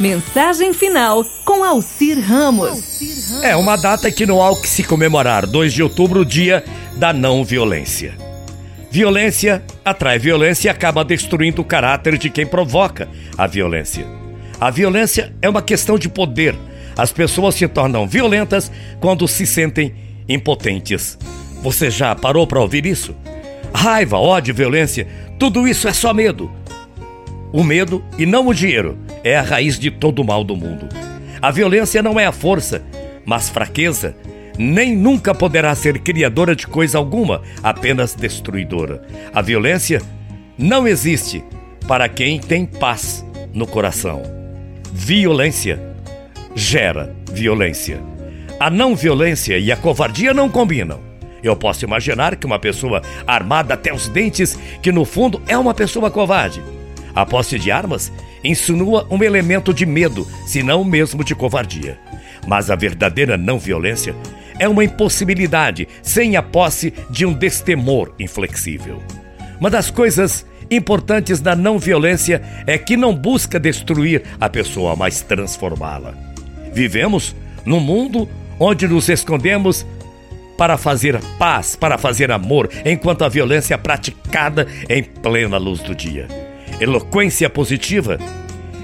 Mensagem final com Alcir Ramos. É uma data que não há o que se comemorar. 2 de outubro, dia da não violência. Violência atrai violência e acaba destruindo o caráter de quem provoca a violência. A violência é uma questão de poder. As pessoas se tornam violentas quando se sentem impotentes. Você já parou para ouvir isso? Raiva, ódio, violência, tudo isso é só medo. O medo e não o dinheiro é a raiz de todo o mal do mundo. A violência não é a força, mas fraqueza, nem nunca poderá ser criadora de coisa alguma, apenas destruidora. A violência não existe para quem tem paz no coração. Violência gera violência. A não violência e a covardia não combinam. Eu posso imaginar que uma pessoa armada até os dentes, que no fundo é uma pessoa covarde. A posse de armas insinua um elemento de medo, se não mesmo de covardia. Mas a verdadeira não violência é uma impossibilidade sem a posse de um destemor inflexível. Uma das coisas importantes da não violência é que não busca destruir a pessoa, mas transformá-la. Vivemos num mundo onde nos escondemos para fazer paz, para fazer amor, enquanto a violência é praticada em plena luz do dia. Eloquência positiva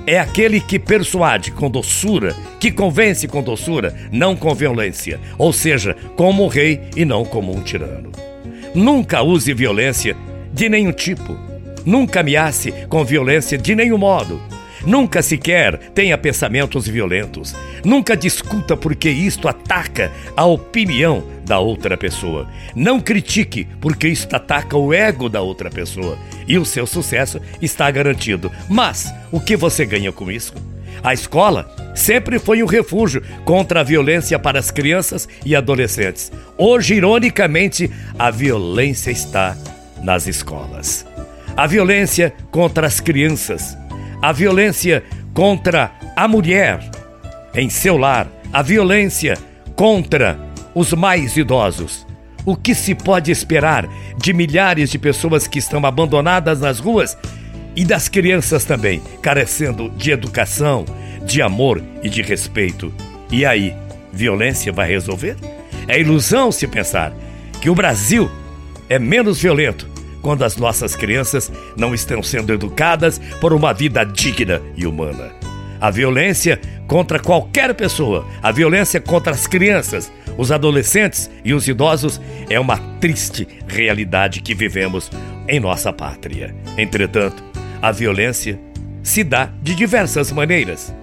é aquele que persuade com doçura, que convence com doçura, não com violência, ou seja, como um rei e não como um tirano. Nunca use violência de nenhum tipo. Nunca ameace com violência de nenhum modo. Nunca sequer tenha pensamentos violentos. Nunca discuta porque isto ataca a opinião da outra pessoa. Não critique porque isto ataca o ego da outra pessoa. E o seu sucesso está garantido. Mas o que você ganha com isso? A escola sempre foi um refúgio contra a violência para as crianças e adolescentes. Hoje, ironicamente, a violência está nas escolas. A violência contra as crianças a violência contra a mulher em seu lar, a violência contra os mais idosos. O que se pode esperar de milhares de pessoas que estão abandonadas nas ruas e das crianças também, carecendo de educação, de amor e de respeito? E aí, violência vai resolver? É ilusão se pensar que o Brasil é menos violento quando as nossas crianças não estão sendo educadas por uma vida digna e humana. A violência contra qualquer pessoa, a violência contra as crianças, os adolescentes e os idosos é uma triste realidade que vivemos em nossa pátria. Entretanto, a violência se dá de diversas maneiras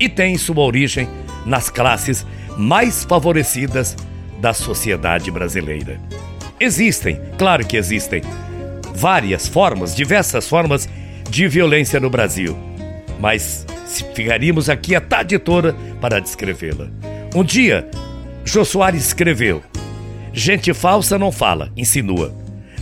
e tem sua origem nas classes mais favorecidas da sociedade brasileira. Existem, claro que existem, várias formas, diversas formas de violência no Brasil. Mas ficaríamos aqui a tarde toda para descrevê-la. Um dia, Jô Soares escreveu: Gente falsa não fala, insinua.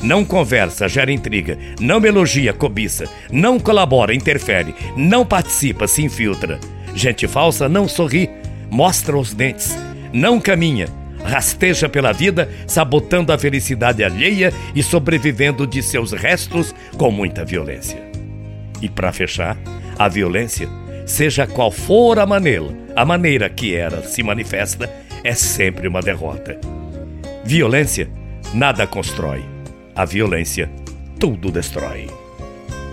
Não conversa, gera intriga. Não elogia, cobiça. Não colabora, interfere. Não participa, se infiltra. Gente falsa não sorri, mostra os dentes. Não caminha, rasteja pela vida, sabotando a felicidade alheia e sobrevivendo de seus restos com muita violência. E para fechar, a violência, seja qual for a maneira, a maneira que ela se manifesta, é sempre uma derrota. Violência nada constrói. A violência tudo destrói.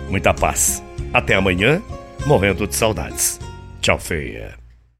Muita paz. Até amanhã, morrendo de saudades. Tchau, feia.